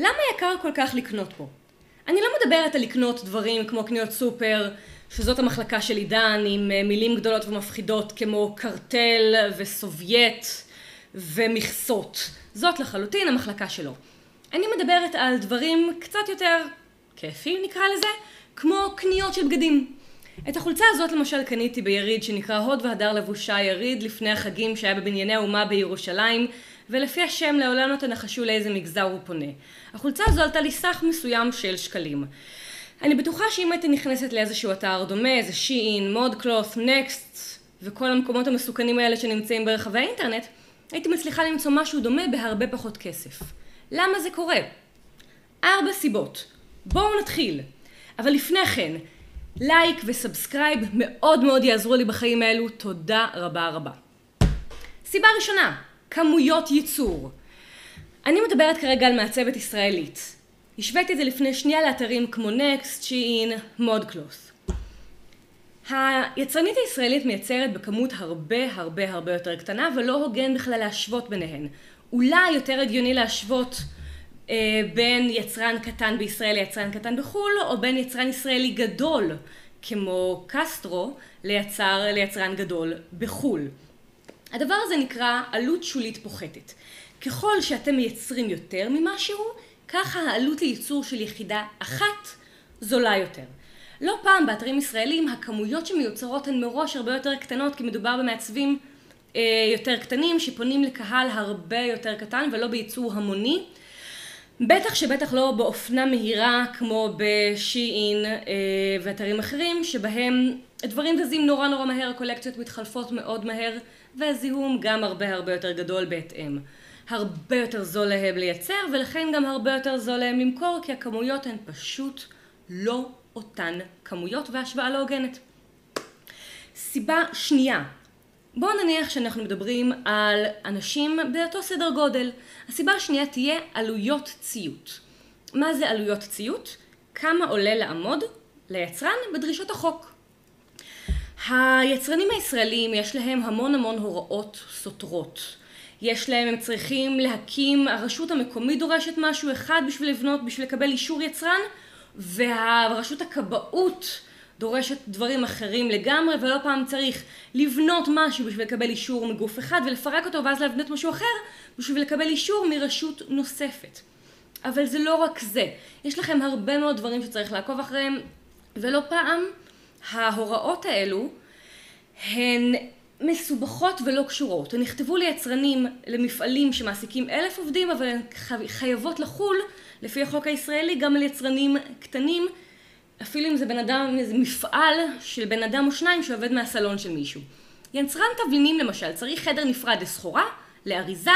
למה יקר כל כך לקנות פה? אני לא מדברת על לקנות דברים כמו קניות סופר, שזאת המחלקה של עידן, עם אה, מילים גדולות ומפחידות כמו קרטל וסובייט ומכסות. זאת לחלוטין המחלקה שלו. אני מדברת על דברים קצת יותר כיפים נקרא לזה, כמו קניות של בגדים. את החולצה הזאת למשל קניתי ביריד שנקרא הוד והדר לבושה יריד לפני החגים שהיה בבנייני האומה בירושלים ולפי השם לעולם לא תנחשו לאיזה מגזר הוא פונה. החולצה הזו עלתה לי סך מסוים של שקלים. אני בטוחה שאם הייתי נכנסת לאיזשהו אתר דומה, איזה Shein, ModCloth, Next וכל המקומות המסוכנים האלה שנמצאים ברחבי האינטרנט, הייתי מצליחה למצוא משהו דומה בהרבה פחות כסף. למה זה קורה? ארבע סיבות. בואו נתחיל. אבל לפני כן, like ו subscribe מאוד מאוד יעזרו לי בחיים האלו, תודה רבה רבה. סיבה ראשונה, כמויות ייצור. אני מדברת כרגע על מעצבת ישראלית. השוויתי את זה לפני שנייה לאתרים כמו נקסט, שיעין, מודקלוס. היצרנית הישראלית מייצרת בכמות הרבה הרבה הרבה יותר קטנה ולא הוגן בכלל להשוות ביניהן. אולי יותר הגיוני להשוות אה, בין יצרן קטן בישראל ליצרן קטן בחו"ל, או בין יצרן ישראלי גדול כמו קסטרו ליצר, ליצרן גדול בחו"ל. הדבר הזה נקרא עלות שולית פוחתת. ככל שאתם מייצרים יותר ממשהו, ככה העלות לייצור של יחידה אחת זולה יותר. לא פעם באתרים ישראלים הכמויות שמיוצרות הן מראש הרבה יותר קטנות כי מדובר במעצבים אה, יותר קטנים שפונים לקהל הרבה יותר קטן ולא בייצור המוני בטח שבטח לא באופנה מהירה כמו בשיעין אה, ואתרים אחרים שבהם דברים זזים נורא נורא מהר, הקולקציות מתחלפות מאוד מהר והזיהום גם הרבה הרבה יותר גדול בהתאם. הרבה יותר זול להם לייצר ולכן גם הרבה יותר זול להם למכור כי הכמויות הן פשוט לא אותן כמויות והשוואה לא הוגנת. סיבה שנייה בואו נניח שאנחנו מדברים על אנשים באותו סדר גודל. הסיבה השנייה תהיה עלויות ציות. מה זה עלויות ציות? כמה עולה לעמוד ליצרן בדרישות החוק. היצרנים הישראלים יש להם המון המון הוראות סותרות. יש להם, הם צריכים להקים, הרשות המקומית דורשת משהו אחד בשביל לבנות, בשביל לקבל אישור יצרן, והרשות הכבאות דורשת דברים אחרים לגמרי ולא פעם צריך לבנות משהו בשביל לקבל אישור מגוף אחד ולפרק אותו ואז לבנות משהו אחר בשביל לקבל אישור מרשות נוספת. אבל זה לא רק זה, יש לכם הרבה מאוד דברים שצריך לעקוב אחריהם ולא פעם ההוראות האלו הן מסובכות ולא קשורות. הן נכתבו ליצרנים, למפעלים שמעסיקים אלף עובדים אבל הן חייבות לחול לפי החוק הישראלי גם על יצרנים קטנים אפילו אם זה בן אדם, איזה מפעל של בן אדם או שניים שעובד מהסלון של מישהו. יצרן תבלינים למשל צריך חדר נפרד לסחורה, לאריזה,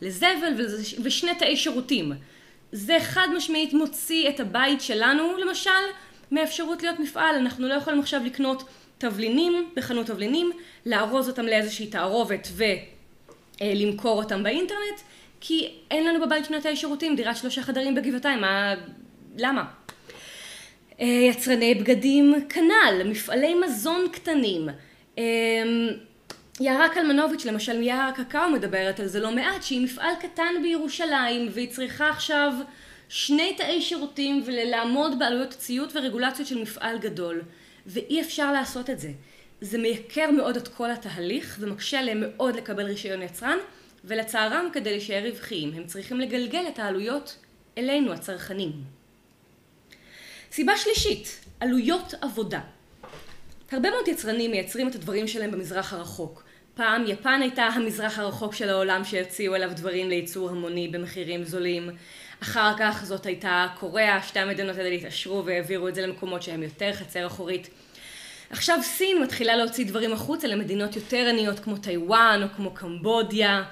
לזבל ושני תאי שירותים. זה חד משמעית מוציא את הבית שלנו למשל מאפשרות להיות מפעל. אנחנו לא יכולים עכשיו לקנות תבלינים בחנות תבלינים, לארוז אותם לאיזושהי תערובת ולמכור אותם באינטרנט, כי אין לנו בבית שני תאי שירותים, דירת שלושה חדרים בגבעתיים, מה... למה? אה, יצרני בגדים כנ"ל, מפעלי מזון קטנים. אה, יערה קלמנוביץ' למשל מיער הקקאו מדברת על זה לא מעט, שהיא מפעל קטן בירושלים והיא צריכה עכשיו שני תאי שירותים ולעמוד בעלויות ציות ורגולציות של מפעל גדול ואי אפשר לעשות את זה. זה מייקר מאוד את כל התהליך ומקשה עליהם מאוד לקבל רישיון יצרן ולצערם כדי להישאר רווחיים הם צריכים לגלגל את העלויות אלינו הצרכנים. סיבה שלישית, עלויות עבודה. הרבה מאוד יצרנים מייצרים את הדברים שלהם במזרח הרחוק. פעם יפן הייתה המזרח הרחוק של העולם שהציעו אליו דברים לייצור המוני במחירים זולים. אחר כך זאת הייתה קוריאה, שתי המדינות האלה התעשרו והעבירו את זה למקומות שהם יותר חצר אחורית. עכשיו סין מתחילה להוציא דברים החוצה למדינות יותר עניות כמו טיוואן או כמו קמבודיה.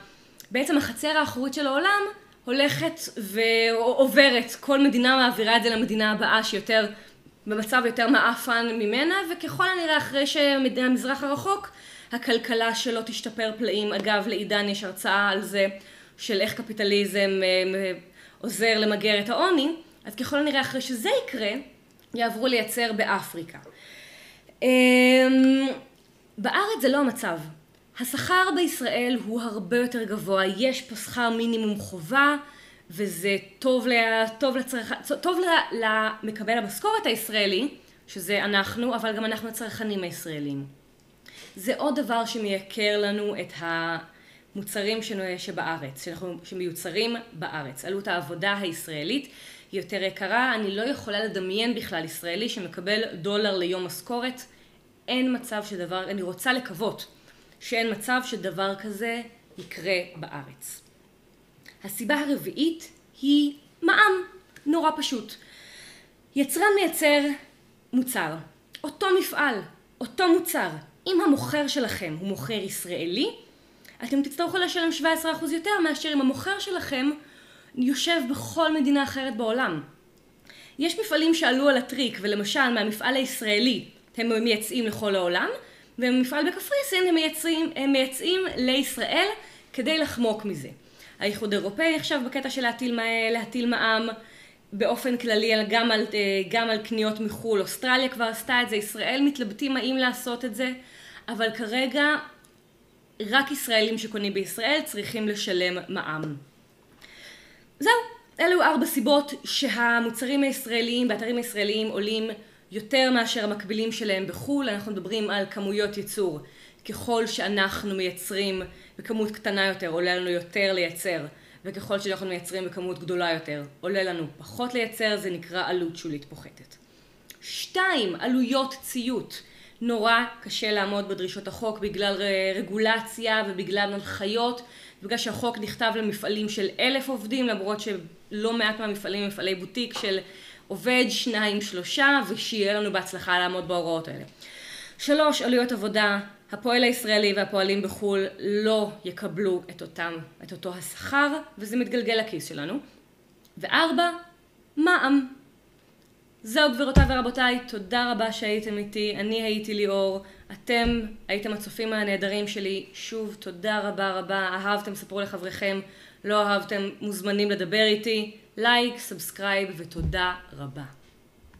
בעצם החצר האחורית של העולם הולכת ועוברת, כל מדינה מעבירה את זה למדינה הבאה שיותר במצב יותר מעפן ממנה וככל הנראה אחרי שהמזרח הרחוק הכלכלה שלו תשתפר פלאים. אגב לעידן יש הרצאה על זה של איך קפיטליזם אה, עוזר למגר את העוני, אז ככל הנראה אחרי שזה יקרה יעברו לייצר באפריקה. אמ, בארץ זה לא המצב. השכר בישראל הוא הרבה יותר גבוה, יש פה שכר מינימום חובה וזה טוב, לה, טוב, לצרכ... טוב למקבל המשכורת הישראלי, שזה אנחנו, אבל גם אנחנו הצרכנים הישראלים. זה עוד דבר שמייקר לנו את המוצרים שבארץ, שאנחנו, שמיוצרים בארץ. עלות העבודה הישראלית היא יותר יקרה, אני לא יכולה לדמיין בכלל ישראלי שמקבל דולר ליום משכורת. אין מצב שדבר, אני רוצה לקוות שאין מצב שדבר כזה יקרה בארץ. הסיבה הרביעית היא מע"מ, נורא פשוט. יצרן מייצר מוצר, אותו מפעל, אותו מוצר, אם המוכר שלכם הוא מוכר ישראלי, אתם תצטרכו לשלם 17% יותר מאשר אם המוכר שלכם יושב בכל מדינה אחרת בעולם. יש מפעלים שעלו על הטריק, ולמשל מהמפעל הישראלי הם מייצאים לכל העולם, ומפעל בקפריסין הם מייצאים, הם מייצאים לישראל כדי לחמוק מזה. האיחוד האירופאי עכשיו בקטע של להטיל, להטיל מע"מ באופן כללי גם על, גם על קניות מחו"ל, אוסטרליה כבר עשתה את זה, ישראל מתלבטים האם לעשות את זה, אבל כרגע רק ישראלים שקונים בישראל צריכים לשלם מע"מ. זהו, אלו ארבע סיבות שהמוצרים הישראליים באתרים הישראליים עולים יותר מאשר המקבילים שלהם בחו"ל, אנחנו מדברים על כמויות ייצור. ככל שאנחנו מייצרים בכמות קטנה יותר, עולה לנו יותר לייצר, וככל שאנחנו מייצרים בכמות גדולה יותר, עולה לנו פחות לייצר, זה נקרא עלות שולית פוחתת. שתיים, עלויות ציות. נורא קשה לעמוד בדרישות החוק בגלל רגולציה ובגלל הנחיות, בגלל שהחוק נכתב למפעלים של אלף עובדים, למרות שלא מעט מהמפעלים הם מפעלי בוטיק של עובד, שניים, שלושה, ושיהיה לנו בהצלחה לעמוד בהוראות האלה. שלוש, עלויות עבודה. הפועל הישראלי והפועלים בחו"ל לא יקבלו את, אותם, את אותו השכר, וזה מתגלגל לכיס שלנו. וארבע, מע"מ. זהו גבירותיי ורבותיי, תודה רבה שהייתם איתי, אני הייתי ליאור, אתם הייתם הצופים הנהדרים שלי, שוב תודה רבה רבה, אהבתם ספרו לחבריכם, לא אהבתם מוזמנים לדבר איתי, like, subscribe ותודה רבה.